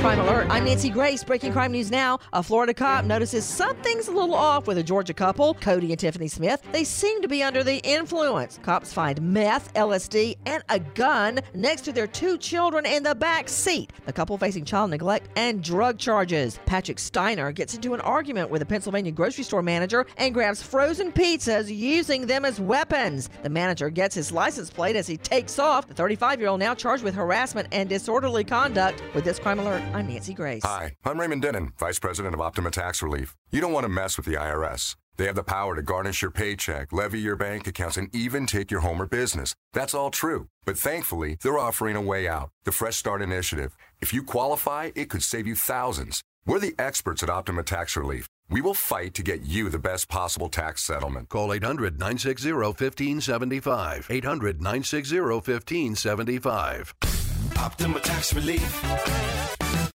Crime Alert. I'm Nancy Grace. Breaking crime news now. A Florida cop notices something's a little off with a Georgia couple, Cody and Tiffany Smith. They seem to be under the influence. Cops find meth, LSD, and a gun next to their two children in the back seat. The couple facing child neglect and drug charges. Patrick Steiner gets into an argument with a Pennsylvania grocery store manager and grabs frozen pizzas using them as weapons. The manager gets his license plate as he takes off. The 35 year old now charged with harassment and disorderly conduct. With this crime alert, I'm Nancy Grace. Hi, I'm Raymond Denon, Vice President of Optima Tax Relief. You don't want to mess with the IRS. They have the power to garnish your paycheck, levy your bank accounts, and even take your home or business. That's all true. But thankfully, they're offering a way out the Fresh Start Initiative. If you qualify, it could save you thousands. We're the experts at Optima Tax Relief. We will fight to get you the best possible tax settlement. Call 800 960 1575. 800 960 1575. Optima Tax Relief.